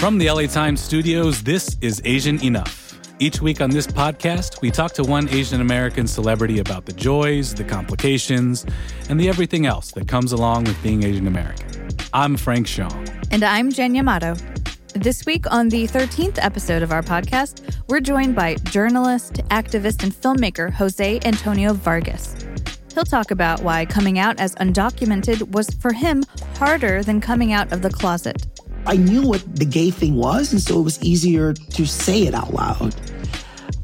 From the LA Times studios, this is Asian Enough. Each week on this podcast, we talk to one Asian American celebrity about the joys, the complications, and the everything else that comes along with being Asian American. I'm Frank Shyong. And I'm Jen Yamato. This week on the 13th episode of our podcast, we're joined by journalist, activist, and filmmaker Jose Antonio Vargas. He'll talk about why coming out as undocumented was for him harder than coming out of the closet. I knew what the gay thing was, and so it was easier to say it out loud.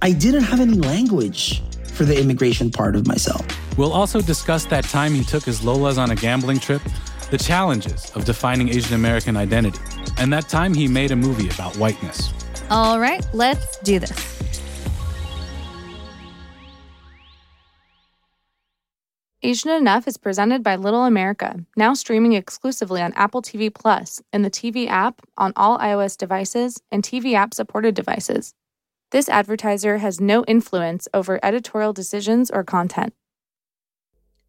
I didn't have any language for the immigration part of myself. We'll also discuss that time he took his Lolas on a gambling trip, the challenges of defining Asian American identity, and that time he made a movie about whiteness. All right, let's do this. Asian Enough is presented by Little America, now streaming exclusively on Apple TV Plus and the TV app on all iOS devices and TV app supported devices. This advertiser has no influence over editorial decisions or content.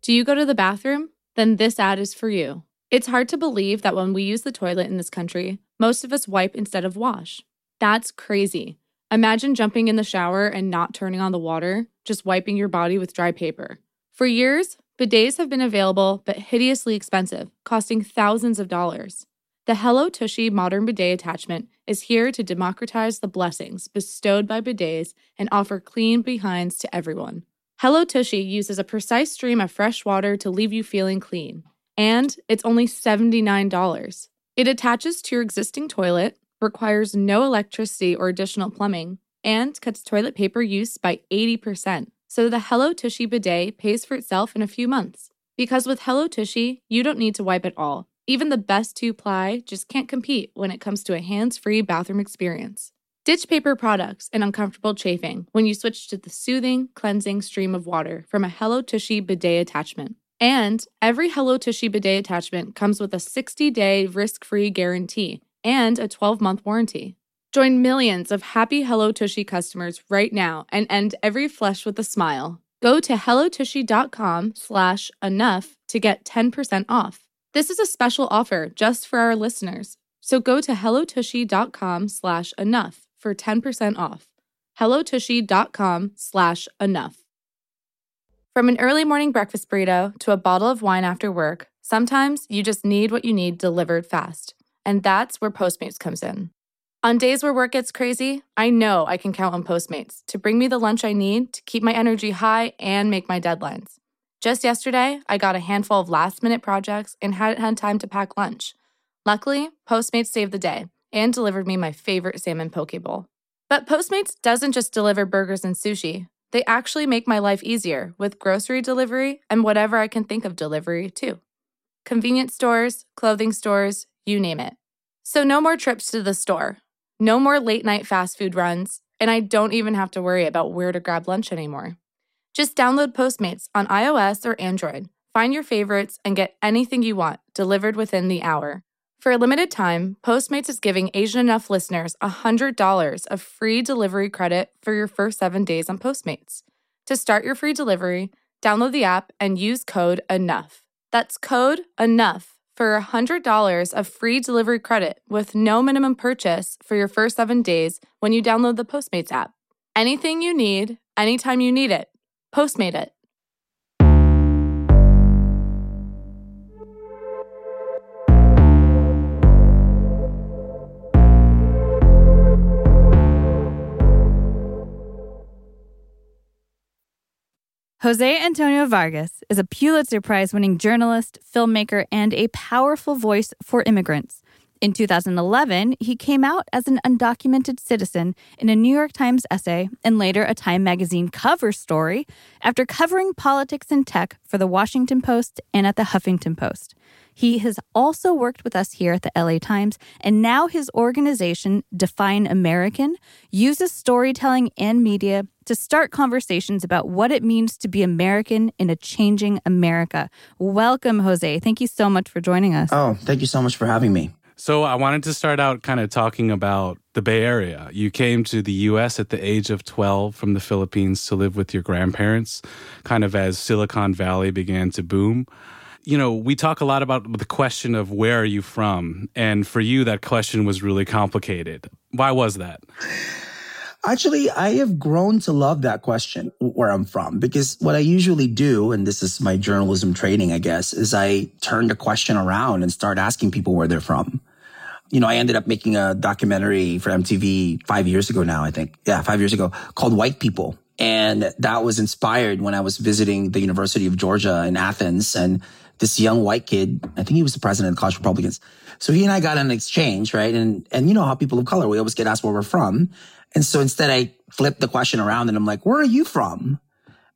Do you go to the bathroom? Then this ad is for you. It's hard to believe that when we use the toilet in this country, most of us wipe instead of wash. That's crazy. Imagine jumping in the shower and not turning on the water, just wiping your body with dry paper. For years, bidets have been available but hideously expensive, costing thousands of dollars. The Hello Tushy modern bidet attachment is here to democratize the blessings bestowed by bidets and offer clean behinds to everyone. Hello Tushy uses a precise stream of fresh water to leave you feeling clean, and it's only $79. It attaches to your existing toilet, requires no electricity or additional plumbing, and cuts toilet paper use by 80% so the Hello Tushy bidet pays for itself in a few months. Because with Hello Tushy, you don't need to wipe at all. Even the best two ply just can't compete when it comes to a hands free bathroom experience. Ditch paper products and uncomfortable chafing when you switch to the soothing, cleansing stream of water from a Hello Tushy bidet attachment. And every Hello Tushy bidet attachment comes with a 60 day risk free guarantee and a 12 month warranty. Join millions of happy Hello Tushy customers right now and end every flush with a smile. Go to hellotushy.com slash enough to get 10% off. This is a special offer just for our listeners. So go to hellotushy.com slash enough for 10% off. hellotushy.com slash enough. From an early morning breakfast burrito to a bottle of wine after work, sometimes you just need what you need delivered fast. And that's where Postmates comes in. On days where work gets crazy, I know I can count on Postmates to bring me the lunch I need to keep my energy high and make my deadlines. Just yesterday, I got a handful of last minute projects and hadn't had time to pack lunch. Luckily, Postmates saved the day and delivered me my favorite salmon poke bowl. But Postmates doesn't just deliver burgers and sushi, they actually make my life easier with grocery delivery and whatever I can think of delivery, too. Convenience stores, clothing stores, you name it. So, no more trips to the store no more late night fast food runs, and I don't even have to worry about where to grab lunch anymore. Just download Postmates on iOS or Android, find your favorites, and get anything you want delivered within the hour. For a limited time, Postmates is giving Asian Enough listeners $100 of free delivery credit for your first seven days on Postmates. To start your free delivery, download the app and use code ENOUGH. That's code ENOUGH for $100 of free delivery credit with no minimum purchase for your first seven days when you download the Postmates app. Anything you need, anytime you need it. Postmate it. Jose Antonio Vargas is a Pulitzer Prize winning journalist, filmmaker, and a powerful voice for immigrants. In 2011, he came out as an undocumented citizen in a New York Times essay and later a Time magazine cover story after covering politics and tech for the Washington Post and at the Huffington Post. He has also worked with us here at the LA Times, and now his organization, Define American, uses storytelling and media to start conversations about what it means to be American in a changing America. Welcome, Jose. Thank you so much for joining us. Oh, thank you so much for having me. So, I wanted to start out kind of talking about the Bay Area. You came to the US at the age of 12 from the Philippines to live with your grandparents, kind of as Silicon Valley began to boom you know, we talk a lot about the question of where are you from? And for you, that question was really complicated. Why was that? Actually, I have grown to love that question, where I'm from, because what I usually do, and this is my journalism training, I guess, is I turn the question around and start asking people where they're from. You know, I ended up making a documentary for MTV five years ago now, I think. Yeah, five years ago called White People. And that was inspired when I was visiting the University of Georgia in Athens and this young white kid, I think he was the president of the College Republicans. So he and I got an exchange, right? And, and you know how people of color, we always get asked where we're from. And so instead I flipped the question around and I'm like, where are you from?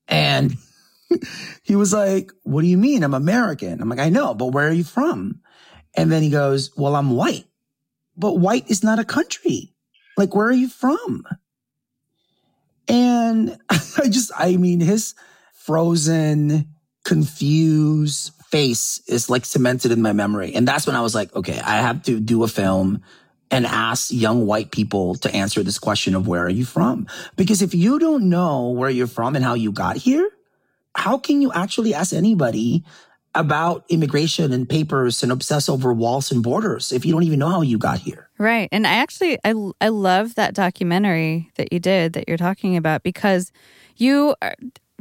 And he was like, what do you mean? I'm American. I'm like, I know, but where are you from? And then he goes, well, I'm white, but white is not a country. Like, where are you from? And I just, I mean, his frozen, confused face is like cemented in my memory. And that's when I was like, okay, I have to do a film and ask young white people to answer this question of where are you from? Because if you don't know where you're from and how you got here, how can you actually ask anybody about immigration and papers and obsess over walls and borders if you don't even know how you got here? Right. And I actually I I love that documentary that you did that you're talking about because you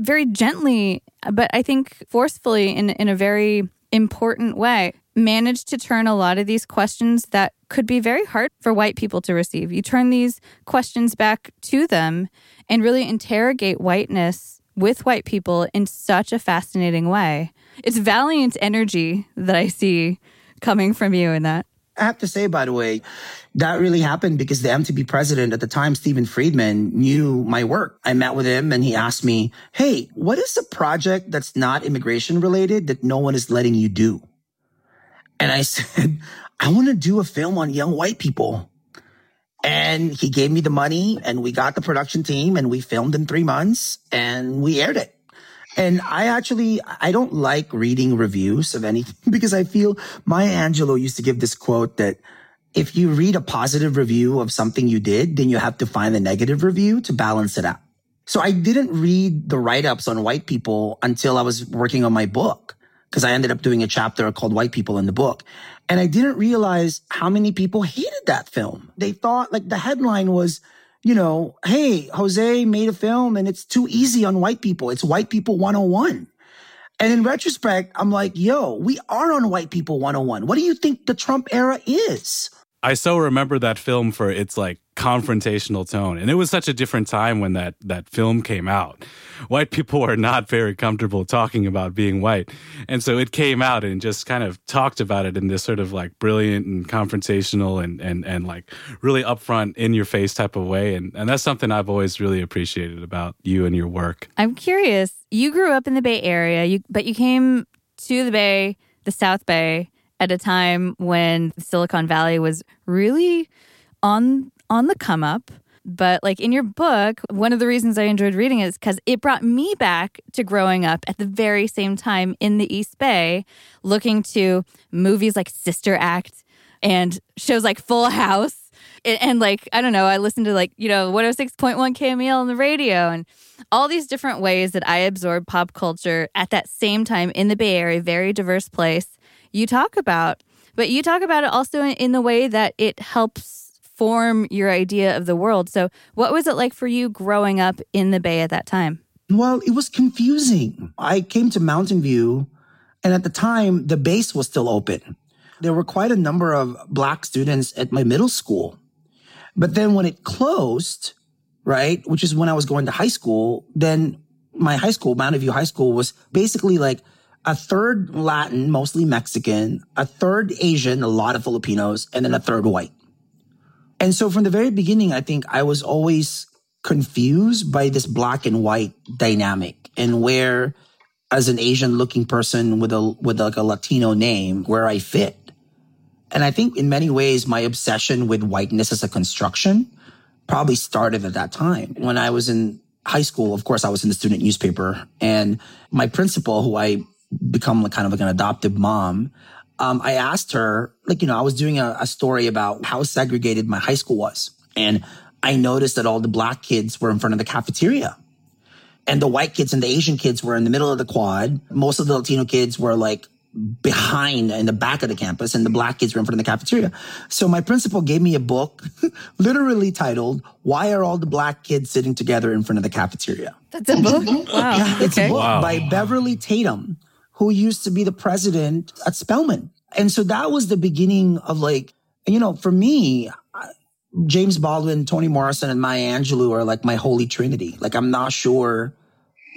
very gently but I think forcefully in in a very important way managed to turn a lot of these questions that could be very hard for white people to receive. You turn these questions back to them and really interrogate whiteness with white people in such a fascinating way. It's valiant energy that I see coming from you in that. I have to say, by the way, that really happened because the MTV president at the time, Stephen Friedman, knew my work. I met with him and he asked me, Hey, what is a project that's not immigration related that no one is letting you do? And I said, I want to do a film on young white people. And he gave me the money and we got the production team and we filmed in three months and we aired it. And I actually, I don't like reading reviews of anything because I feel Maya Angelou used to give this quote that if you read a positive review of something you did, then you have to find the negative review to balance it out. So I didn't read the write ups on white people until I was working on my book because I ended up doing a chapter called White People in the book. And I didn't realize how many people hated that film. They thought like the headline was, you know, hey, Jose made a film and it's too easy on white people. It's white people 101. And in retrospect, I'm like, yo, we are on white people 101. What do you think the Trump era is? I so remember that film for its like confrontational tone. And it was such a different time when that that film came out. White people were not very comfortable talking about being white. And so it came out and just kind of talked about it in this sort of like brilliant and confrontational and and and like really upfront in your face type of way. And and that's something I've always really appreciated about you and your work. I'm curious. You grew up in the Bay Area, you but you came to the Bay, the South Bay at a time when Silicon Valley was really on on the come up. But like in your book, one of the reasons I enjoyed reading it is because it brought me back to growing up at the very same time in the East Bay, looking to movies like Sister Act and shows like Full House. And, and like, I don't know, I listened to like, you know, 106.1 KMEL on the radio and all these different ways that I absorbed pop culture at that same time in the Bay Area, very diverse place you talk about. But you talk about it also in the way that it helps form your idea of the world. So, what was it like for you growing up in the Bay at that time? Well, it was confusing. I came to Mountain View, and at the time, the base was still open. There were quite a number of Black students at my middle school. But then when it closed, right, which is when I was going to high school, then my high school, Mountain View High School, was basically like a third Latin, mostly Mexican, a third Asian, a lot of Filipinos, and then a third white. And so from the very beginning, I think I was always confused by this black and white dynamic and where as an Asian looking person with a with like a Latino name where I fit. And I think in many ways my obsession with whiteness as a construction probably started at that time. When I was in high school, of course I was in the student newspaper and my principal who I become kind of like an adoptive mom, um, I asked her, like, you know, I was doing a, a story about how segregated my high school was. And I noticed that all the black kids were in front of the cafeteria. And the white kids and the Asian kids were in the middle of the quad. Most of the Latino kids were like behind in the back of the campus and the black kids were in front of the cafeteria. So my principal gave me a book literally titled, Why Are All the Black Kids Sitting Together in Front of the Cafeteria? That's a book? Wow. Yeah, it's okay. a book Wow. by Beverly Tatum, who used to be the president at Spelman. And so that was the beginning of like, you know, for me, James Baldwin, Toni Morrison, and Maya Angelou are like my holy trinity. Like, I'm not sure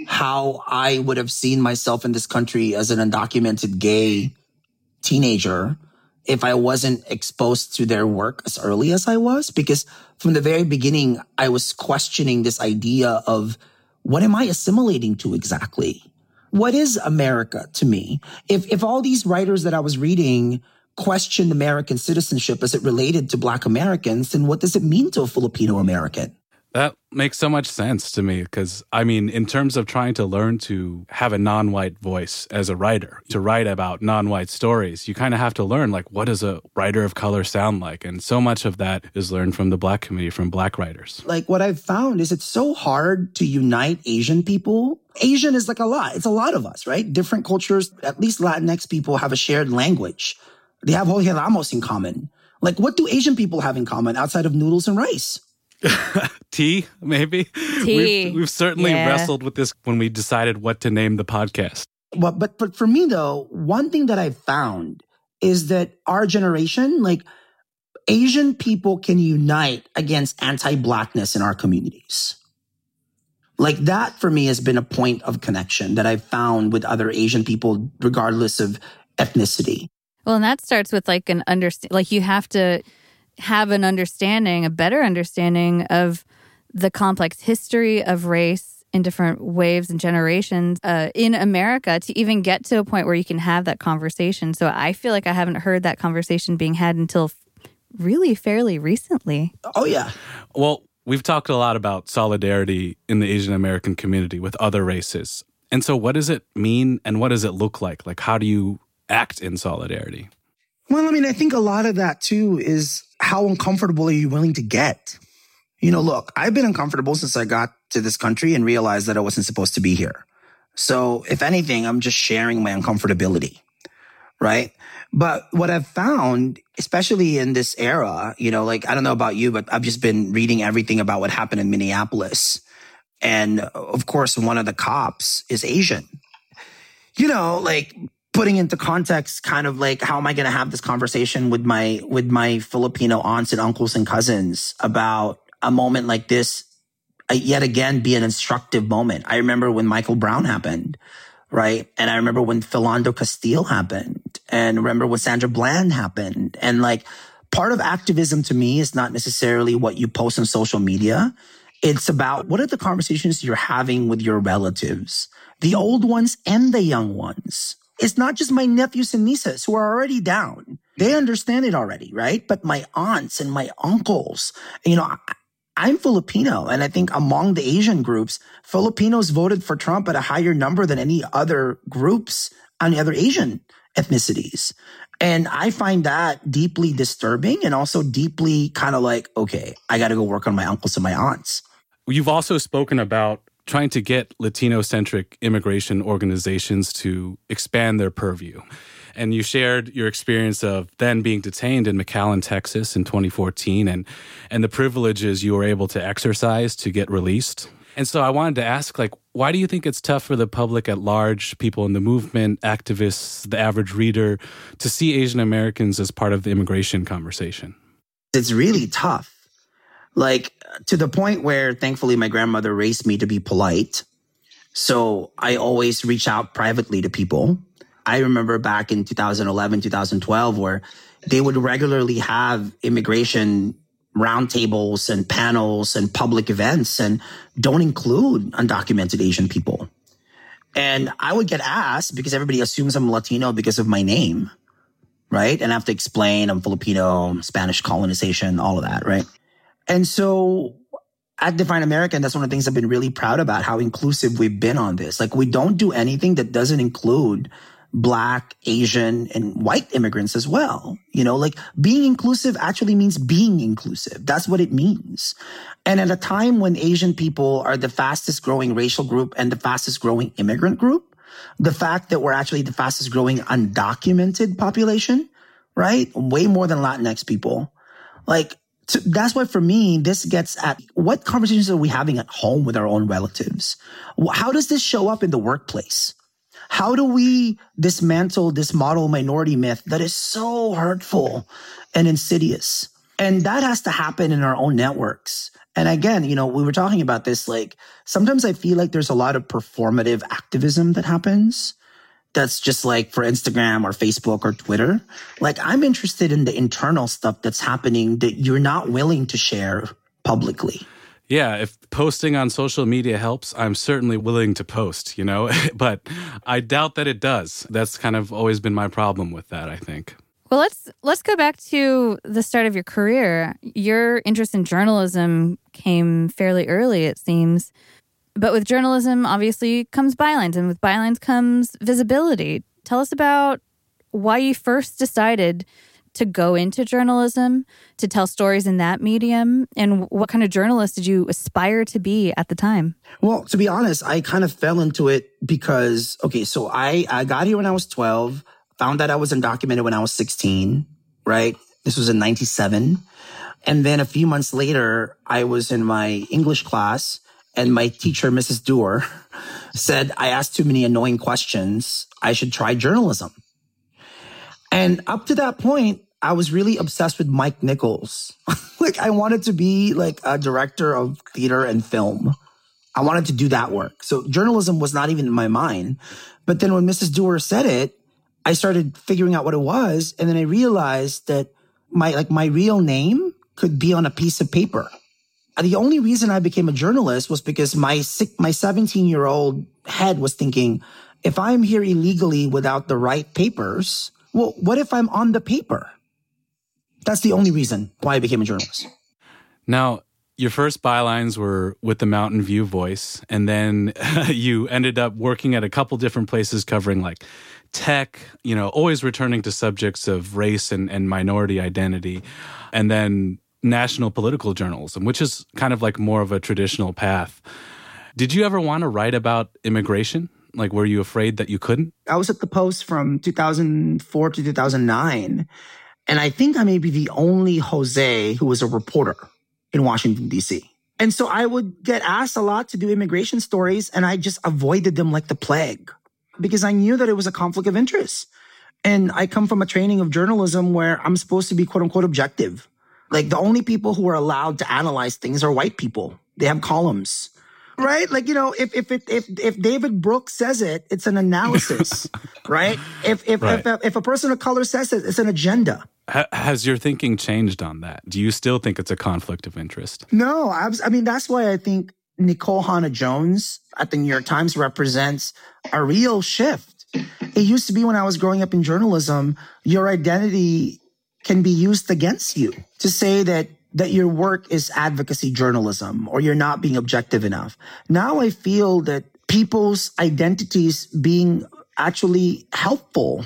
how I would have seen myself in this country as an undocumented gay teenager if I wasn't exposed to their work as early as I was. Because from the very beginning, I was questioning this idea of what am I assimilating to exactly? What is America to me? If, if all these writers that I was reading questioned American citizenship as it related to Black Americans, then what does it mean to a Filipino American? That makes so much sense to me because, I mean, in terms of trying to learn to have a non white voice as a writer, to write about non white stories, you kind of have to learn, like, what does a writer of color sound like? And so much of that is learned from the black community, from black writers. like what I've found is it's so hard to unite Asian people. Asian is like a lot. It's a lot of us, right? Different cultures, at least Latinx people have a shared language. They have Jorge Ramos in common. Like what do Asian people have in common outside of noodles and rice? Tea, maybe? Tea. We've, we've certainly Yeah. wrestled with this when we decided what to name the podcast. But, but, but for me though, one thing that I've found is that our generation, like Asian people can unite against anti-blackness in our communities. Like that for me has been a point of connection that I've found with other Asian people, regardless of ethnicity. Well, and that starts with like an understand, like you have to have an understanding, a better understanding of the complex history of race in different waves and generations uh, in America to even get to a point where you can have that conversation. So I feel like I haven't heard that conversation being had until really fairly recently. Oh yeah. Well, we've talked a lot about solidarity in the Asian American community with other races. And so, what does it mean and what does it look like? Like, how do you act in solidarity? Well, I mean, I think a lot of that too is how uncomfortable are you willing to get? You know, look, I've been uncomfortable since I got to this country and realized that I wasn't supposed to be here. So if anything, I'm just sharing my uncomfortability. Right. But what I've found, especially in this era, you know, like, I don't know about you, but I've just been reading everything about what happened in Minneapolis. And of course, one of the cops is Asian. You know, like putting into context kind of like how am I going to have this conversation with my with my Filipino aunts and uncles and cousins about a moment like this uh, yet again be an instructive moment. I remember when Michael Brown happened, right? And I remember when Philando Castile happened and remember when Sandra Bland happened. And like part of activism to me is not necessarily what you post on social media. It's about what are the conversations you're having with your relatives, the old ones and the young ones. It's not just my nephews and nieces who are already down. They understand it already, right? But my aunts and my uncles, you know, I'm Filipino. And I think among the Asian groups, Filipinos voted for Trump at a higher number than any other groups on other Asian ethnicities. And I find that deeply disturbing and also deeply kind of like, okay, I got to go work on my uncles and my aunts. You've also spoken about trying to get Latino centric immigration organizations to expand their purview. And you shared your experience of then being detained in McAllen, Texas in 2014 and, and the privileges you were able to exercise to get released. And so I wanted to ask, like, why do you think it's tough for the public at large, people in the movement, activists, the average reader, to see Asian Americans as part of the immigration conversation? It's really tough. Like to the point where thankfully my grandmother raised me to be polite. So I always reach out privately to people. I remember back in 2011, 2012, where they would regularly have immigration roundtables and panels and public events and don't include undocumented Asian people. And I would get asked because everybody assumes I'm Latino because of my name, right? And I have to explain I'm Filipino, Spanish colonization, all of that, right? And so at Define American, that's one of the things I've been really proud about how inclusive we've been on this. Like we don't do anything that doesn't include black, Asian, and white immigrants as well. You know, like being inclusive actually means being inclusive. That's what it means. And at a time when Asian people are the fastest growing racial group and the fastest growing immigrant group, The fact that we're actually the fastest growing undocumented population, right? Way more than Latinx people. Like, so that's why for me, this gets at what conversations are we having at home with our own relatives? How does this show up in the workplace? How do we dismantle this model minority myth that is so hurtful and insidious? And that has to happen in our own networks. And again, you know, we were talking about this, like sometimes I feel like there's a lot of performative activism that happens. That's just like for Instagram or Facebook or Twitter. Like I'm interested in the internal stuff that's happening that you're not willing to share publicly. Yeah, if posting on social media helps, I'm certainly willing to post, you know, but I doubt that it does. That's kind of always been my problem with that, I think. Well, let's let's go back to the start of your career. Your interest in journalism came fairly early, it seems. But with journalism, obviously comes bylines, and with bylines comes visibility. Tell us about why you first decided to go into journalism, to tell stories in that medium, and what kind of journalist did you aspire to be at the time? Well, to be honest, I kind of fell into it because, okay, so I, I got here when I was 12 found that I was undocumented when I was 16, right? This was in 97. And then a few months later, I was in my English class and my teacher, Mrs. Dewar, said I asked too many annoying questions. I should try journalism. And up to that point, I was really obsessed with Mike Nichols. like I wanted to be like a director of theater and film. I wanted to do that work. So journalism was not even in my mind. But then when Mrs. Dewar said it, I started figuring out what it was. And then I realized that my, like my real name could be on a piece of paper. The only reason I became a journalist was because my sick, my 17 year old head was thinking, if I'm here illegally without the right papers, well, what if I'm on the paper? That's the only reason why I became a journalist. Now, your first bylines were with the Mountain View Voice, and then you ended up working at a couple different places covering like tech, you know, always returning to subjects of race and, and minority identity, and then national political journalism, which is kind of like more of a traditional path. Did you ever want to write about immigration? Like, were you afraid that you couldn't? I was at the Post from 2004 to 2009. And I think I may be the only Jose who was a reporter in Washington, D.C. And so I would get asked a lot to do immigration stories, and I just avoided them like the plague because I knew that it was a conflict of interest. And I come from a training of journalism where I'm supposed to be quote unquote objective. Like the only people who are allowed to analyze things are white people. They have columns. Right? Like, you know, if if it, if if David Brooks says it, it's an analysis. right? If if, right. if if if a person of color says it, it's an agenda. Has your thinking changed on that? Do you still think it's a conflict of interest? No, I, was, I mean that's why I think Nicole Hannah-Jones at the New York Times represents a real shift. It used to be when I was growing up in journalism, your identity can be used against you to say that that your work is advocacy journalism or you're not being objective enough. Now I feel that people's identities being actually helpful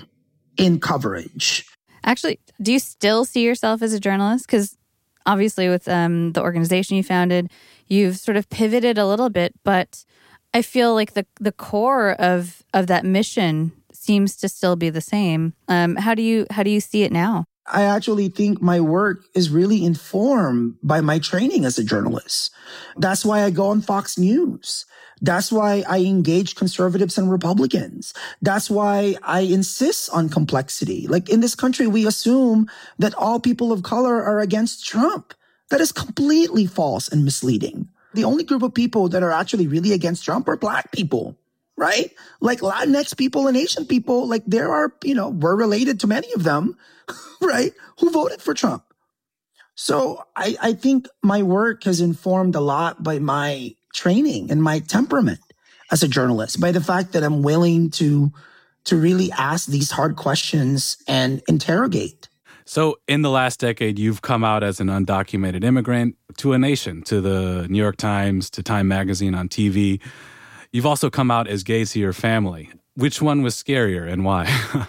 in coverage. Actually, do you still see yourself as a journalist? Because obviously, with um, the organization you founded, you've sort of pivoted a little bit, but I feel like the the core of of that mission seems to still be the same. Um, how do you how do you see it now? I actually think my work is really informed by my training as a journalist. That's why I go on Fox News. That's why I engage conservatives and Republicans. That's why I insist on complexity. Like in this country, we assume that all people of color are against Trump. That is completely false and misleading. The only group of people that are actually really against Trump are black people, right? Like Latinx people and Asian people, like there are, you know, we're related to many of them, right? Who voted for Trump. So I, I think my work has informed a lot by my training and my temperament as a journalist, by the fact that I'm willing to, to really ask these hard questions and interrogate. So, in the last decade, you've come out as an undocumented immigrant to a nation, to the New York Times, to Time Magazine on TV. You've also come out as gay to your family. Which one was scarier and why?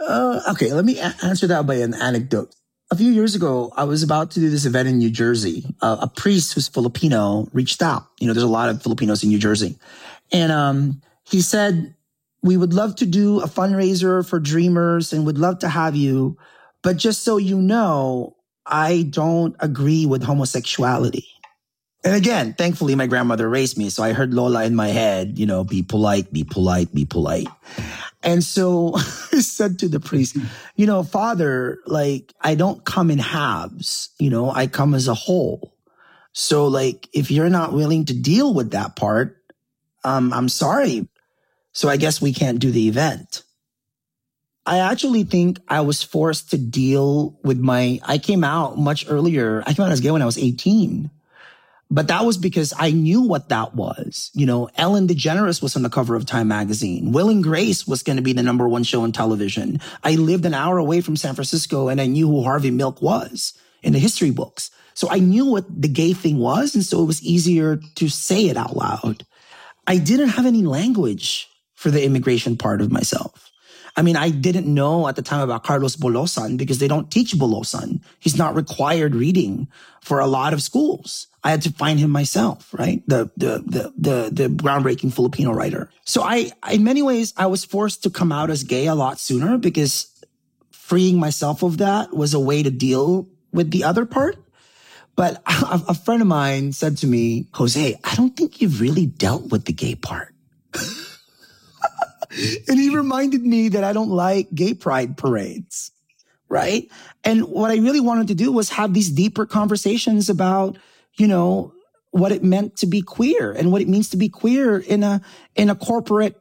uh, okay, let me a- answer that by an anecdote. A few years ago, I was about to do this event in New Jersey. Uh, a priest who's Filipino reached out. You know, there's a lot of Filipinos in New Jersey. And um, he said, we would love to do a fundraiser for dreamers and would love to have you. But just so you know, I don't agree with homosexuality. And again, thankfully, my grandmother raised me. So I heard Lola in my head, you know, be polite, be polite, be polite. And so I said to the priest, you know, father, like, I don't come in halves, you know, I come as a whole. So like, if you're not willing to deal with that part, um, I'm sorry. So I guess we can't do the event. I actually think I was forced to deal with my, I came out much earlier. I came out as gay when I was 18. But that was because I knew what that was. You know, Ellen DeGeneres was on the cover of Time magazine. Will and Grace was going to be the number one show on television. I lived an hour away from San Francisco and I knew who Harvey Milk was in the history books. So I knew what the gay thing was. And so it was easier to say it out loud. I didn't have any language for the immigration part of myself. I mean, I didn't know at the time about Carlos Bulosan because they don't teach Bulosan. He's not required reading for a lot of schools. I had to find him myself, right? The, the, the, the, the groundbreaking Filipino writer. So I, in many ways, I was forced to come out as gay a lot sooner because freeing myself of that was a way to deal with the other part. But a, a friend of mine said to me, Jose, I don't think you've really dealt with the gay part. and he reminded me that I don't like gay pride parades. Right. And what I really wanted to do was have these deeper conversations about, you know, what it meant to be queer and what it means to be queer in a, in a corporate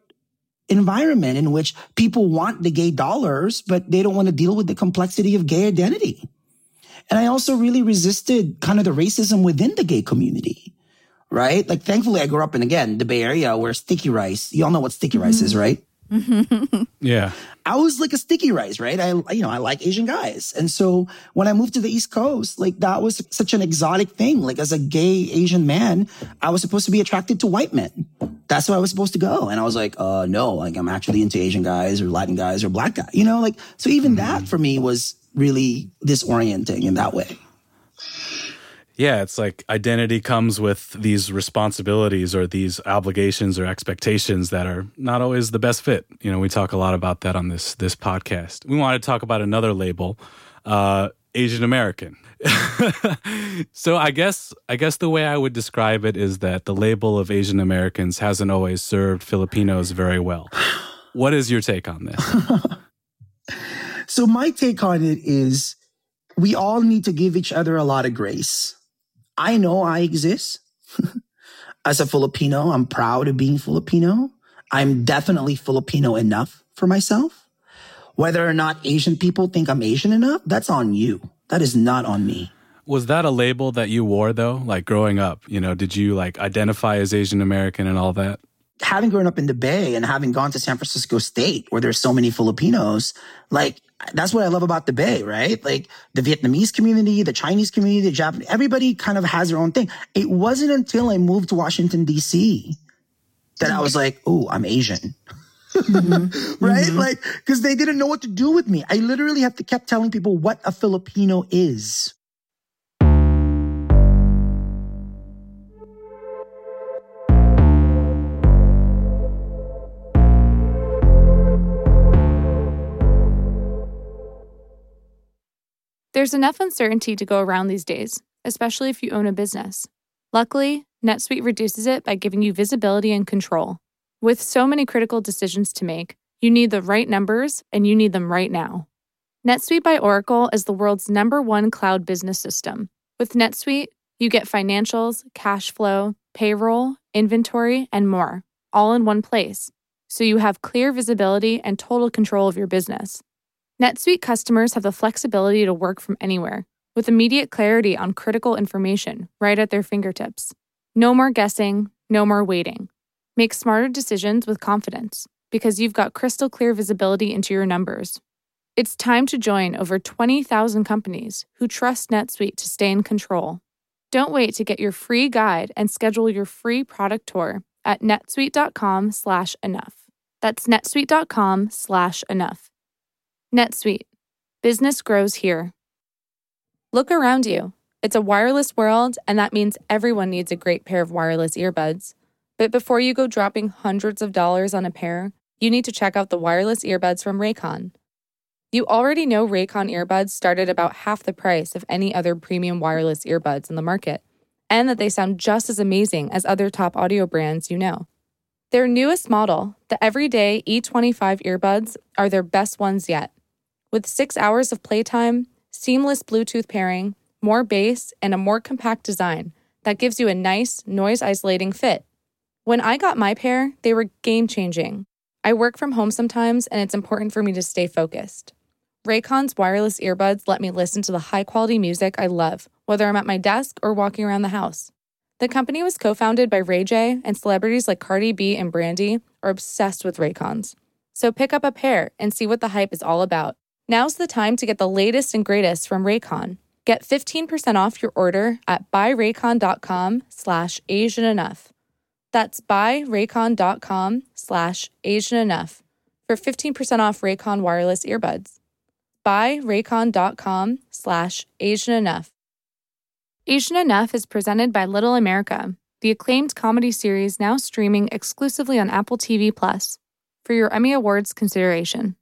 environment in which people want the gay dollars, but they don't want to deal with the complexity of gay identity. And I also really resisted kind of the racism within the gay community right? Like, thankfully, I grew up in again the Bay Area where sticky rice. You all know what sticky rice mm-hmm. is, right? yeah. I was like a sticky rice, right? I, you know, I like Asian guys. And so when I moved to the East Coast, like that was such an exotic thing. Like as a gay Asian man, I was supposed to be attracted to white men. That's where I was supposed to go. And I was like, uh, no, like I'm actually into Asian guys or Latin guys or black guys, you know, like, so even mm-hmm. that for me was really disorienting in that way. Yeah, it's like identity comes with these responsibilities or these obligations or expectations that are not always the best fit. You know, we talk a lot about that on this this podcast. We want to talk about another label, uh, Asian American. so I guess I guess the way I would describe it is that the label of Asian Americans hasn't always served Filipinos very well. What is your take on this? so my take on it is we all need to give each other a lot of grace I know I exist. As a Filipino, I'm proud of being Filipino. I'm definitely Filipino enough for myself. Whether or not Asian people think I'm Asian enough, that's on you. That is not on me. Was that a label that you wore though? Like growing up, you know, did you like identify as Asian American and all that? Having grown up in the Bay and having gone to San Francisco State where there's so many Filipinos, like that's what I love about the Bay, right? Like the Vietnamese community, the Chinese community, the Japanese, everybody kind of has their own thing. It wasn't until I moved to Washington, DC that I was like, oh, I'm Asian. Mm-hmm. right? Mm-hmm. Like, cause they didn't know what to do with me. I literally have to kept telling people what a Filipino is. There's enough uncertainty to go around these days, especially if you own a business. Luckily, NetSuite reduces it by giving you visibility and control. With so many critical decisions to make, you need the right numbers and you need them right now. NetSuite by Oracle is the world's number one cloud business system. With NetSuite, you get financials, cash flow, payroll, inventory, and more, all in one place, so you have clear visibility and total control of your business. NetSuite customers have the flexibility to work from anywhere with immediate clarity on critical information right at their fingertips. No more guessing, no more waiting. Make smarter decisions with confidence because you've got crystal clear visibility into your numbers. It's time to join over 20,000 companies who trust NetSuite to stay in control. Don't wait to get your free guide and schedule your free product tour at netsuite.com/enough. That's netsuite.com/enough. NetSuite. Business grows here. Look around you. It's a wireless world, and that means everyone needs a great pair of wireless earbuds. But before you go dropping hundreds of dollars on a pair, you need to check out the wireless earbuds from Raycon. You already know Raycon earbuds start at about half the price of any other premium wireless earbuds in the market, and that they sound just as amazing as other top audio brands you know. Their newest model, the Everyday E25 earbuds, are their best ones yet. With six hours of playtime, seamless Bluetooth pairing, more bass, and a more compact design that gives you a nice, noise isolating fit. When I got my pair, they were game changing. I work from home sometimes, and it's important for me to stay focused. Raycon's wireless earbuds let me listen to the high quality music I love, whether I'm at my desk or walking around the house. The company was co founded by Ray J, and celebrities like Cardi B and Brandy are obsessed with Raycons. So pick up a pair and see what the hype is all about. Now's the time to get the latest and greatest from Raycon. Get 15% off your order at buyraycon.com slash asianenough. That's buyraycon.com slash asianenough for 15% off Raycon wireless earbuds. Buyraycon.com slash asianenough. Asian Enough is presented by Little America, the acclaimed comedy series now streaming exclusively on Apple TV Plus for your Emmy Awards consideration.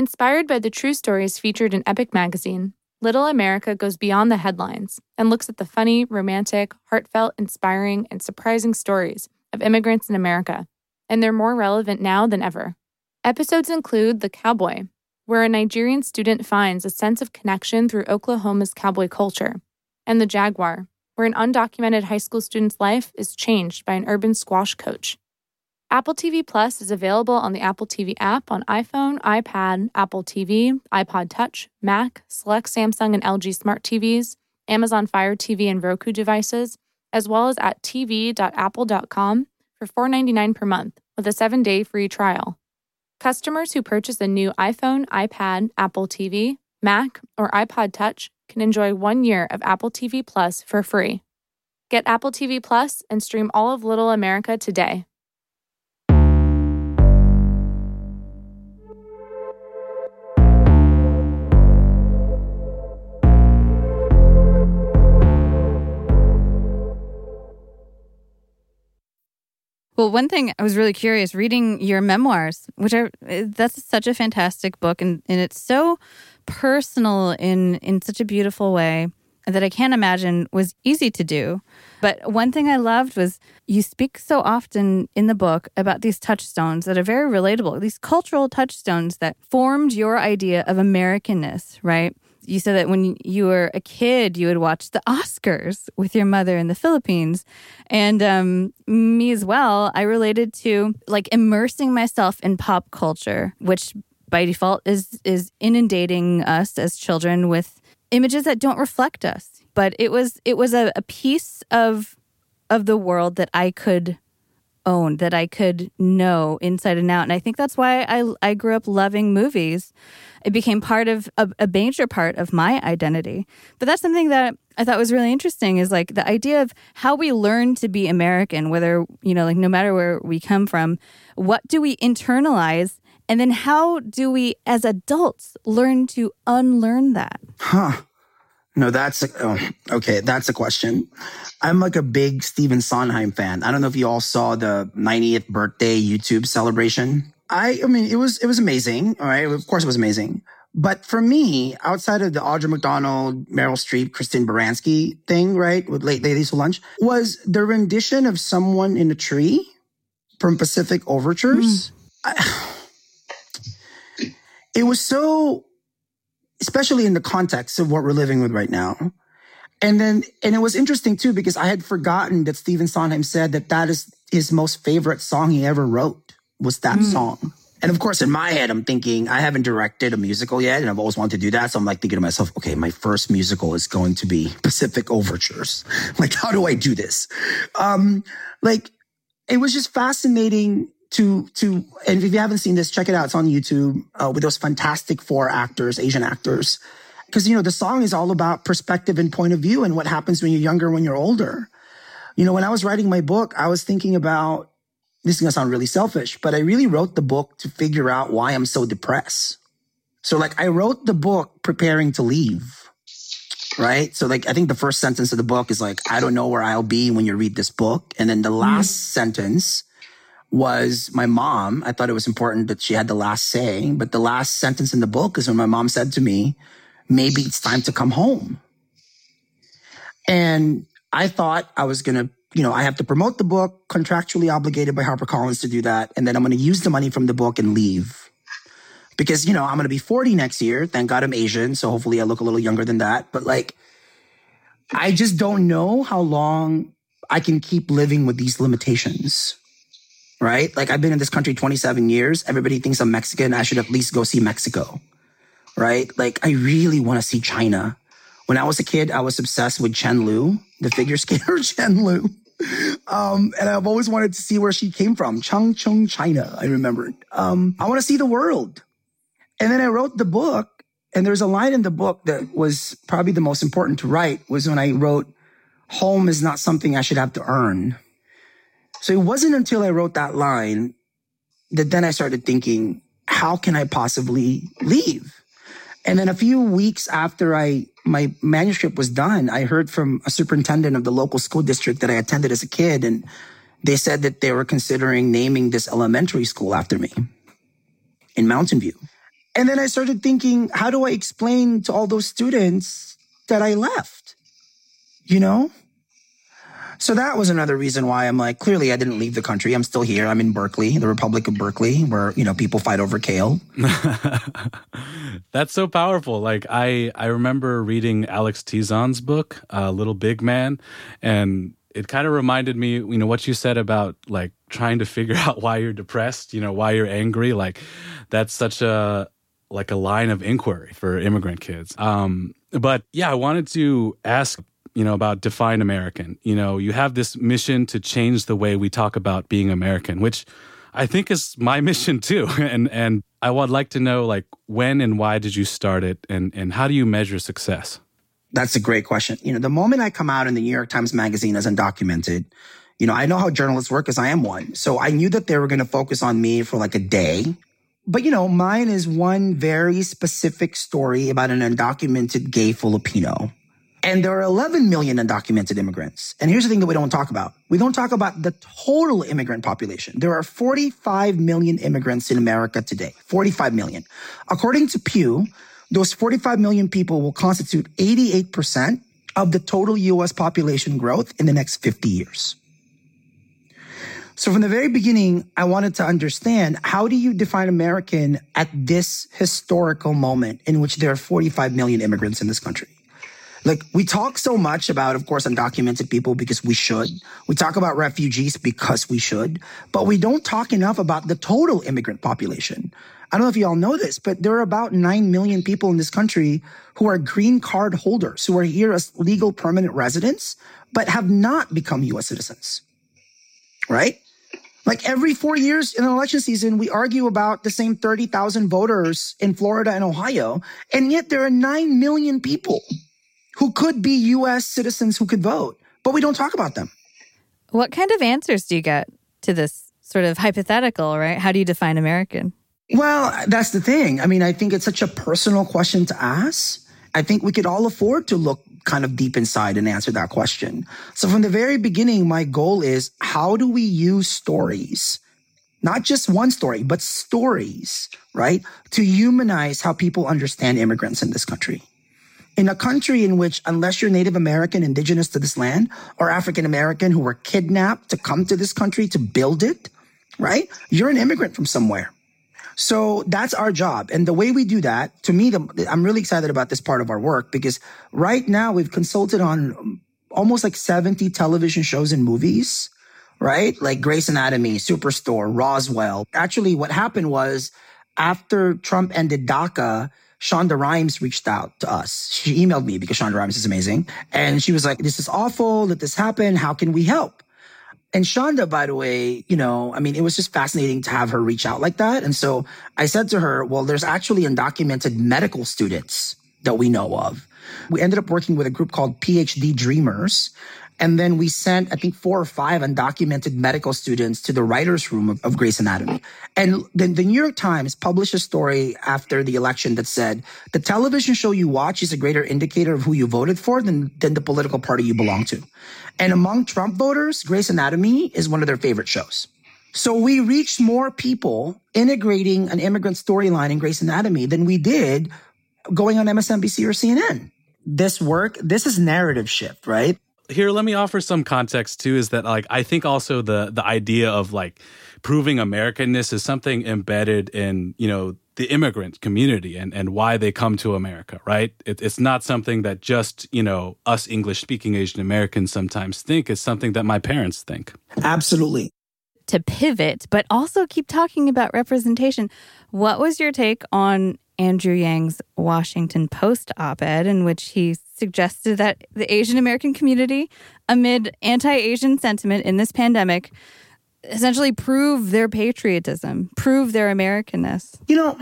Inspired by the true stories featured in Epic magazine, Little America goes beyond the headlines and looks at the funny, romantic, heartfelt, inspiring, and surprising stories of immigrants in America, and they're more relevant now than ever. Episodes include The Cowboy, where a Nigerian student finds a sense of connection through Oklahoma's cowboy culture and The Jaguar, where an undocumented high school student's life is changed by an urban squash coach. Apple TV Plus is available on the Apple TV app on iPhone, iPad, Apple TV, iPod Touch, Mac, select Samsung and LG smart TVs, Amazon Fire TV and Roku devices, as well as at tv.apple.com for $4.99 per month with a 7-day free trial. Customers who purchase a new iPhone, iPad, Apple TV, Mac, or iPod Touch can enjoy one year of Apple TV Plus for free. Get Apple TV Plus and stream all of Little America today. Well, one thing I was really curious reading your memoirs, which are eh, that's such a fantastic book and, and it's so personal in in such a beautiful way that I can't imagine was easy to do. But one thing I loved was you speak so often in the book about these touchstones that are very relatable, these cultural touchstones that formed your idea of Americanness, right? You said that when you were a kid, you would watch the Oscars with your mother in the Philippines. And um, me as well, I related to like immersing myself in pop culture, which by default is is inundating us as children with images that don't reflect us. But it was it was a, a piece of of the world that I could own, that I could know inside and out. And I think that's why I I grew up loving movies. It became part of a, a major part of my identity. But that's something that I thought was really interesting is like the idea of how we learn to be American, whether, you know, like no matter where we come from, what do we internalize and then how do we, as adults, learn to unlearn that? Huh. No, that's a, oh, okay. That's a question. I'm like a big Stephen Sondheim fan. I don't know if you all saw the 90th birthday YouTube celebration. I, I mean, it was it was amazing. All right, of course, it was amazing. But for me, outside of the Audra McDonald, Meryl Streep, Christine Baranski thing, right, with Late Ladies for Lunch, was the rendition of Someone in a Tree from Pacific Overtures. Mm. I, it was so, especially in the context of what we're living with right now. And then, and it was interesting too, because I had forgotten that Stephen Sondheim said that that is his most favorite song he ever wrote was that mm. song. And of course, in my head, I'm thinking, I haven't directed a musical yet, and I've always wanted to do that. So I'm like thinking to myself, okay, my first musical is going to be Pacific Overtures. Like, how do I do this? Um, like, it was just fascinating to to and if you haven't seen this, check it out. It's on YouTube uh, with those fantastic four actors, Asian actors. Because you know the song is all about perspective and point of view and what happens when you're younger, when you're older. You know, when I was writing my book, I was thinking about this is gonna sound really selfish, but I really wrote the book to figure out why I'm so depressed. So like I wrote the book preparing to leave. right? So like I think the first sentence of the book is like, I don't know where I'll be when you read this book. And then the last mm. sentence was my mom. I thought it was important that she had the last say, but the last sentence in the book is when my mom said to me, maybe it's time to come home. And I thought I was going to, you know, I have to promote the book, contractually obligated by HarperCollins to do that. And then I'm going to use the money from the book and leave. Because, you know, I'm going to be 40 next year. Thank God I'm Asian. So hopefully I look a little younger than that. But like, I just don't know how long I can keep living with these limitations right? Like I've been in this country 27 years. Everybody thinks I'm Mexican. I should at least go see Mexico, right? Like I really want to see China. When I was a kid, I was obsessed with Chen Lu, the figure skater Chen Lu. Um, and I've always wanted to see where she came from. Changchun, China, I remember. Um, I want to see the world. And then I wrote the book and there's a line in the book that was probably the most important to write was when I wrote, home is not something I should have to earn. So it wasn't until I wrote that line that then I started thinking, how can I possibly leave? And then a few weeks after I, my manuscript was done, I heard from a superintendent of the local school district that I attended as a kid. And they said that they were considering naming this elementary school after me in Mountain View. And then I started thinking, how do I explain to all those students that I left? You know? So that was another reason why I'm like, clearly I didn't leave the country. I'm still here. I'm in Berkeley, the Republic of Berkeley, where, you know, people fight over kale. That's so powerful. Like I, I remember reading Alex Tizon's book, uh, Little Big Man, and it kind of reminded me, you know, what you said about like trying to figure out why you're depressed, you know, why you're angry. Like that's such a, like a line of inquiry for immigrant kids. Um, but yeah, I wanted to ask you know, about Define American. You know, you have this mission to change the way we talk about being American, which I think is my mission too. And and I would like to know like when and why did you start it and and how do you measure success? That's a great question. You know, the moment I come out in the New York Times magazine as undocumented, you know, I know how journalists work because I am one. So I knew that they were going to focus on me for like a day. But you know, mine is one very specific story about an undocumented gay Filipino and there are 11 million undocumented immigrants. And here's the thing that we don't talk about. We don't talk about the total immigrant population. There are 45 million immigrants in America today. 45 million. According to Pew, those 45 million people will constitute 88% of the total US population growth in the next 50 years. So from the very beginning, I wanted to understand how do you define American at this historical moment in which there are 45 million immigrants in this country? Like we talk so much about, of course, undocumented people because we should. We talk about refugees because we should, but we don't talk enough about the total immigrant population. I don't know if you all know this, but there are about 9 million people in this country who are green card holders, who are here as legal permanent residents, but have not become U.S. citizens. Right? Like every four years in an election season, we argue about the same 30,000 voters in Florida and Ohio. And yet there are 9 million people who could be US citizens who could vote, but we don't talk about them. What kind of answers do you get to this sort of hypothetical, right? How do you define American? Well, that's the thing. I mean, I think it's such a personal question to ask. I think we could all afford to look kind of deep inside and answer that question. So from the very beginning, my goal is how do we use stories? Not just one story, but stories, right? To humanize how people understand immigrants in this country in a country in which, unless you're Native American, indigenous to this land, or African American who were kidnapped to come to this country to build it, right? You're an immigrant from somewhere. So that's our job. And the way we do that, to me, the, I'm really excited about this part of our work because right now we've consulted on almost like 70 television shows and movies, right? Like Grey's Anatomy, Superstore, Roswell. Actually, what happened was after Trump ended DACA, Shonda Rhimes reached out to us. She emailed me because Shonda Rhimes is amazing. And she was like, this is awful that this happened. How can we help? And Shonda, by the way, you know, I mean, it was just fascinating to have her reach out like that. And so I said to her, well, there's actually undocumented medical students that we know of. We ended up working with a group called PhD Dreamers. And then we sent, I think, four or five undocumented medical students to the writer's room of, of Anatomy. And then the New York Times published a story after the election that said the television show you watch is a greater indicator of who you voted for than, than the political party you belong to. And among Trump voters, Grey's Anatomy is one of their favorite shows. So we reached more people integrating an immigrant storyline in Grey's Anatomy than we did going on MSNBC or CNN. This work, this is narrative shift, right? Here let me offer some context too is that like i think also the the idea of like proving americanness is something embedded in you know the immigrant community and and why they come to america right? It, it's not something that just you know us english speaking asian americans sometimes think. It's something that my parents think. Absolutely. To pivot but also keep talking about representation. What was your take on Andrew Yang's Washington Post op ed, in which he suggested that the Asian American community, amid anti Asian sentiment in this pandemic, essentially prove their patriotism, prove their Americanness. You know,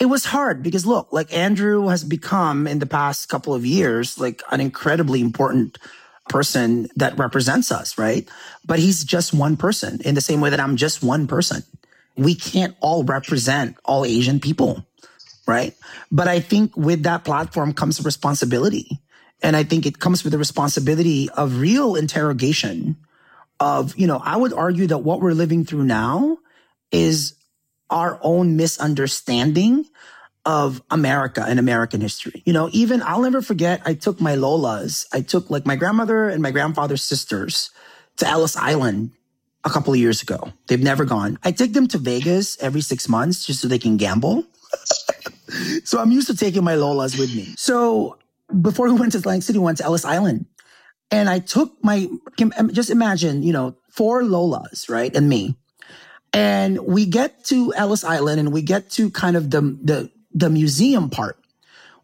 it was hard because look, like Andrew has become in the past couple of years, like an incredibly important person that represents us, right? But he's just one person in the same way that I'm just one person. We can't all represent all Asian people right? But I think with that platform comes responsibility. And I think it comes with the responsibility of real interrogation of, you know, I would argue that what we're living through now is our own misunderstanding of America and American history. You know, even I'll never forget, I took my Lolas, I took like my grandmother and my grandfather's sisters to Ellis Island a couple of years ago. They've never gone. I take them to Vegas every six months just so they can gamble. so I'm used to taking my Lolas with me. So before we went to Atlantic City, we went to Ellis Island. And I took my, just imagine, you know, four Lolas, right? And me. And we get to Ellis Island and we get to kind of the, the, the museum part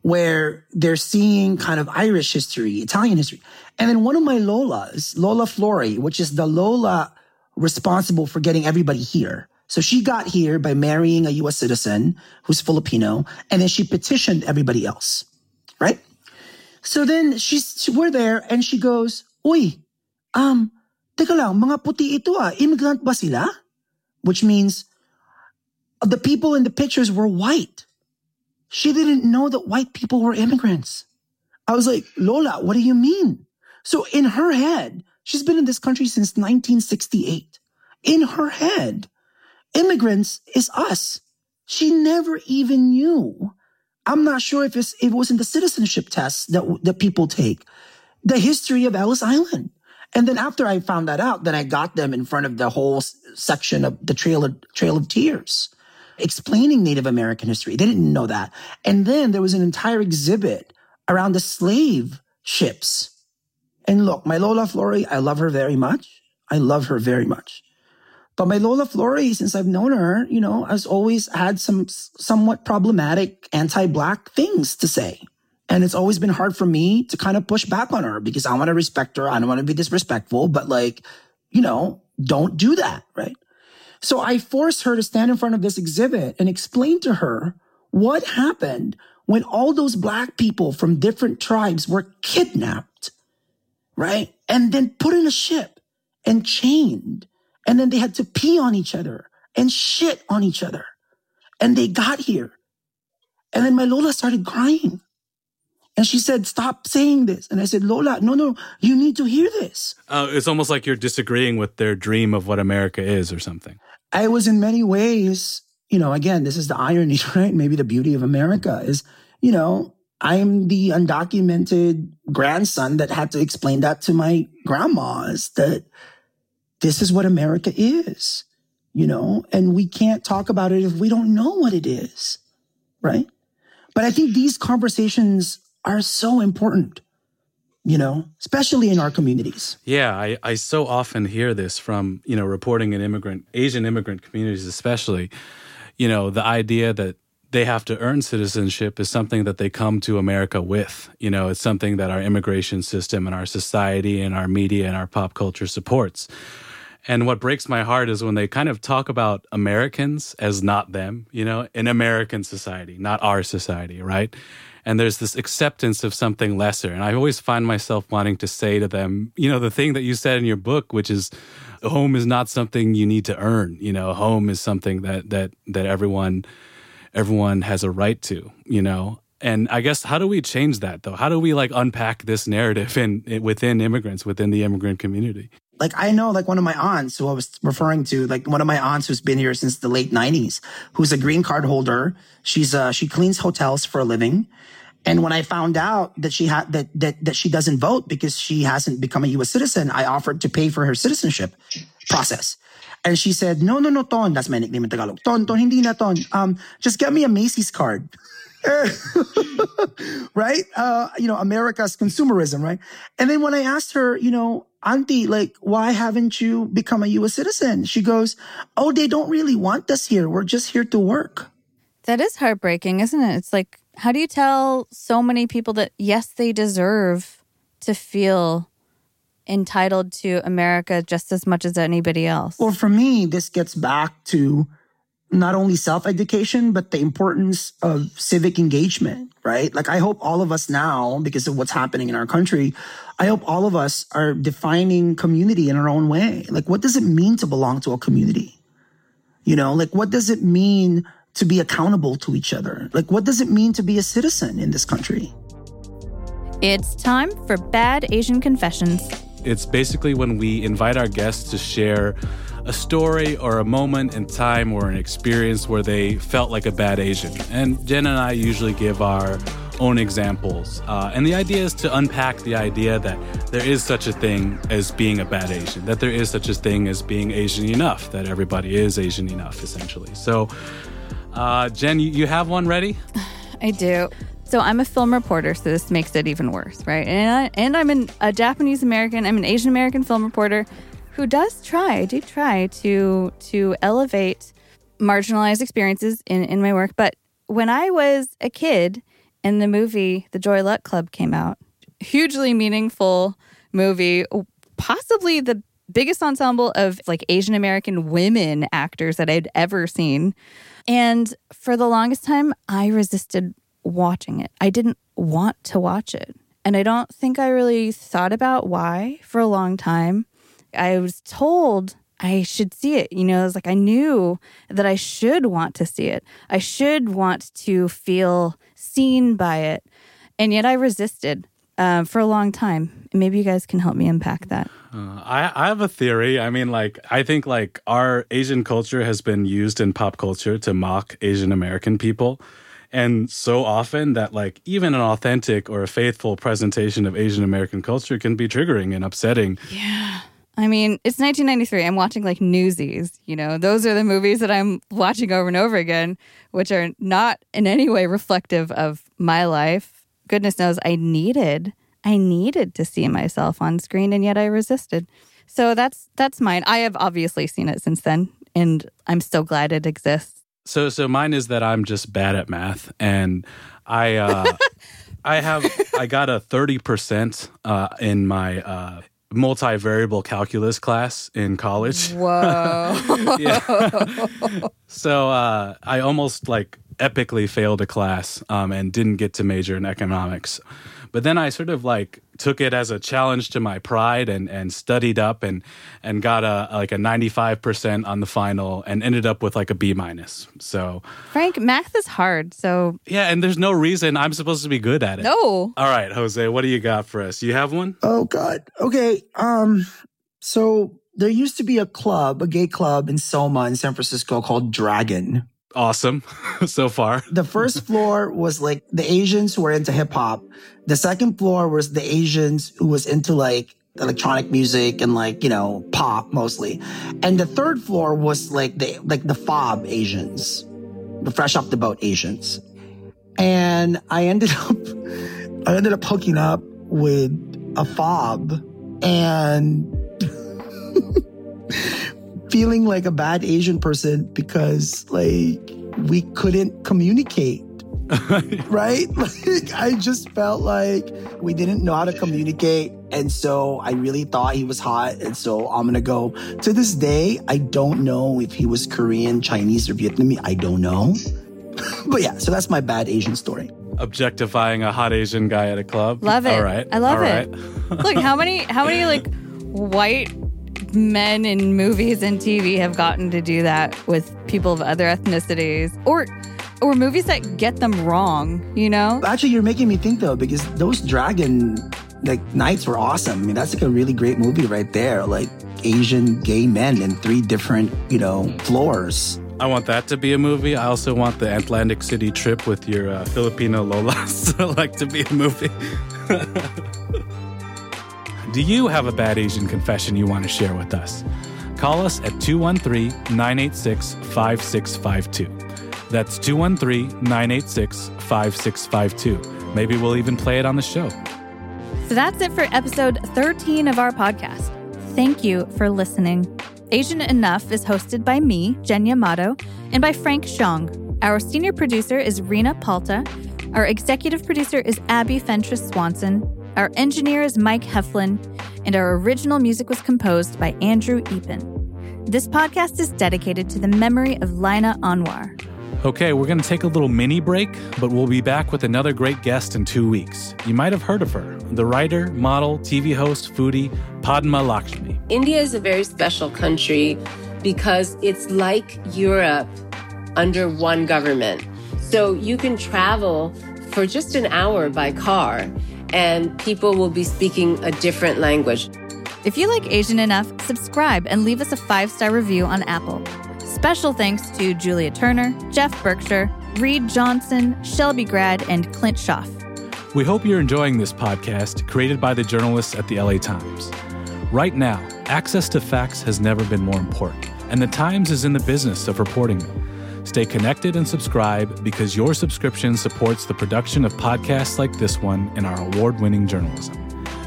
where they're seeing kind of Irish history, Italian history. And then one of my Lolas, Lola Flori, which is the Lola responsible for getting everybody here, so she got here by marrying a US citizen who's Filipino, and then she petitioned everybody else, right? So then she's, we're there and she goes, Uy, um, teka lang, mga puti ito ah, immigrant ba sila? Which means the people in the pictures were white. She didn't know that white people were immigrants. I was like, Lola, what do you mean? So in her head, she's been in this country since 1968. In her head, immigrants is us. She never even knew. I'm not sure if, it was in the citizenship test that, that people take, the history of Ellis Island. And then after I found that out, then I got them in front of the whole section of the Trail of, Trail of Tears, explaining Native American history. They didn't know that. And then there was an entire exhibit around the slave ships. And look, my Lola Flori, I love her very much. I love her very much. But my Lola Flori, since I've known her, you know, has always had some somewhat problematic anti-black things to say. And it's always been hard for me to kind of push back on her because I want to respect her. I don't want to be disrespectful, but like, you know, don't do that. Right. So I forced her to stand in front of this exhibit and explain to her what happened when all those black people from different tribes were kidnapped. Right. And then put in a ship and chained and then they had to pee on each other and shit on each other. And they got here. And then my Lola started crying. And she said, Stop saying this. And I said, Lola, no, no, you need to hear this. Uh, it's almost like you're disagreeing with their dream of what America is or something. I was in many ways, you know, again, this is the irony, right? Maybe the beauty of America is, you know, I'm the undocumented grandson that had to explain that to my grandmas that this is what America is, you know, and we can't talk about it if we don't know what it is. Right. But I think these conversations are so important, you know, especially in our communities. Yeah. I, I so often hear this from, you know, reporting in immigrant, Asian immigrant communities, especially, you know, the idea that they have to earn citizenship is something that they come to America with. You know, it's something that our immigration system and our society and our media and our pop culture supports. And what breaks my heart is when they kind of talk about Americans as not them, you know, in American society, not our society, right? And there's this acceptance of something lesser. And I always find myself wanting to say to them, you know, the thing that you said in your book, which is home is not something you need to earn. You know, home is something that that that everyone everyone has a right to, you know. And I guess how do we change that though? How do we like unpack this narrative in within immigrants, within the immigrant community? like I know like one of my aunts who I was referring to, like one of my aunts who's been here since the late nineties, who's a green card holder. She's uh she cleans hotels for a living. And when I found out that she had that that that she doesn't vote because she hasn't become a US citizen, I offered to pay for her citizenship process. And she said, No, no, no, Ton. That's my nickname in Tagalog. Ton, Ton, hindi na Ton. Um, just get me a Macy's card. right? Uh, you know, America's consumerism, right? And then when I asked her, you know, Auntie, like, why haven't you become a US citizen? She goes, Oh, they don't really want us here. We're just here to work. That is heartbreaking, isn't it? It's like, how do you tell so many people that, yes, they deserve to feel entitled to America just as much as anybody else? Well, for me, this gets back to not only self education, but the importance of civic engagement, right? Like, I hope all of us now, because of what's happening in our country, I hope all of us are defining community in our own way. Like, what does it mean to belong to a community? You know, like, what does it mean to be accountable to each other? Like, what does it mean to be a citizen in this country? It's time for Bad Asian Confessions. It's basically when we invite our guests to share a story or a moment in time or an experience where they felt like a bad Asian. And Jen and I usually give our own examples. Uh, and the idea is to unpack the idea that there is such a thing as being a bad Asian, that there is such a thing as being Asian enough, that everybody is Asian enough, essentially. So, uh, Jen, you, have one ready? I do. So I'm a film reporter, so this makes it even worse, right? And, I, and I'm an, a Japanese American, I'm an Asian American film reporter who does try, do try to to elevate marginalized experiences in, in my work. But when I was a kid and the movie The Joy Luck Club came out, hugely meaningful movie, possibly the biggest ensemble of like Asian American women actors that I'd ever seen. And for the longest time, I resisted watching it. I didn't want to watch it. And I don't think I really thought about why for a long time. I was told I should see it. You know, it's like I knew that I should want to see it. I should want to feel seen by it. And yet I resisted uh, for a long time. Maybe you guys can help me unpack that. Uh, I, I have a theory. I mean, like, I think like our Asian culture has been used in pop culture to mock Asian American people. And so often that, like, even an authentic or a faithful presentation of Asian American culture can be triggering and upsetting. Yeah. I mean, it's 1993. I'm watching like Newsies. You know, those are the movies that I'm watching over and over again, which are not in any way reflective of my life. Goodness knows I needed, I needed to see myself on screen, and yet I resisted. So that's that's mine. I have obviously seen it since then, and I'm so glad it exists. So, so mine is that I'm just bad at math, and I, uh, I have, I got a thirty percent uh, in my uh, multivariable calculus class in college. Whoa. so uh, I almost like epically failed a class um, and didn't get to major in economics. But then I sort of like took it as a challenge to my pride and and studied up and and got a like a 95% on the final and ended up with like a B minus. So Frank, math is hard. So Yeah, and there's no reason I'm supposed to be good at it. No. All right, Jose, what do you got for us? You have one? Oh god. Okay. Um so there used to be a club, a gay club in Soma in San Francisco called Dragon awesome so far. The first floor was like the Asians who were into hip hop. The second floor was the Asians who was into like electronic music and like, you know, pop mostly. And the third floor was like the like the fob Asians, the fresh off the boat Asians. And I ended up I ended up hooking up with a fob and feeling like a bad Asian person because like we couldn't communicate right? Like, I just felt like we didn't know how to communicate. And so I really thought he was hot. And so I'm going to go. To this day, I don't know if he was Korean, Chinese, or Vietnamese. I don't know. but yeah, so that's my bad Asian story. Objectifying a hot Asian guy at a club. Love it. All right. I love All it. right. Look, how many how many like white men in movies and TV have gotten to do that with people of other ethnicities or or movies that get them wrong, you know? Actually, you're making me think though, because those dragon like nights were awesome. I mean, that's like a really great movie right there. Like Asian gay men in three different, you know, floors. I want that to be a movie. I also want the Atlantic City trip with your uh, Filipino Lolas like to be a movie. Do you have a bad Asian confession you want to share with us? Call us at 213 986 5652. That's 213 986 5652. Maybe we'll even play it on the show. So that's it for episode 13 of our podcast. Thank you for listening. Asian Enough is hosted by me, Jen Yamato, and by Frank Shyong. Our senior producer is Rena Palta. Our executive producer is Abby Fentress Swanson. Our engineer is Mike Heflin. And our original music was composed by Andrew Eapen. This podcast is dedicated to the memory of Lina Anwar. Okay, we're going to take a little mini break, but we'll be back with another great guest in two weeks. You might have heard of her the writer, model, TV host, foodie, Padma Lakshmi. India is a very special country because it's like Europe under one government. So you can travel for just an hour by car and people will be speaking a different language. If you like Asian enough, subscribe and leave us a five star review on Apple. Special thanks to Julia Turner, Jeff Berkshire, Reed Johnson, Shelby Grad, and Clint Schaff. We hope you're enjoying this podcast created by the journalists at the LA Times. Right now, access to facts has never been more important, and the Times is in the business of reporting them. Stay connected and subscribe because your subscription supports the production of podcasts like this one and our award-winning journalism.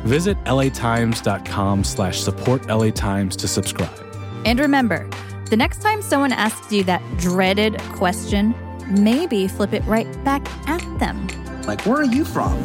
Visit latimes.com slash support LA Times to subscribe. And remember, the next time someone asks you that dreaded question, maybe flip it right back at them. Like, where are you from?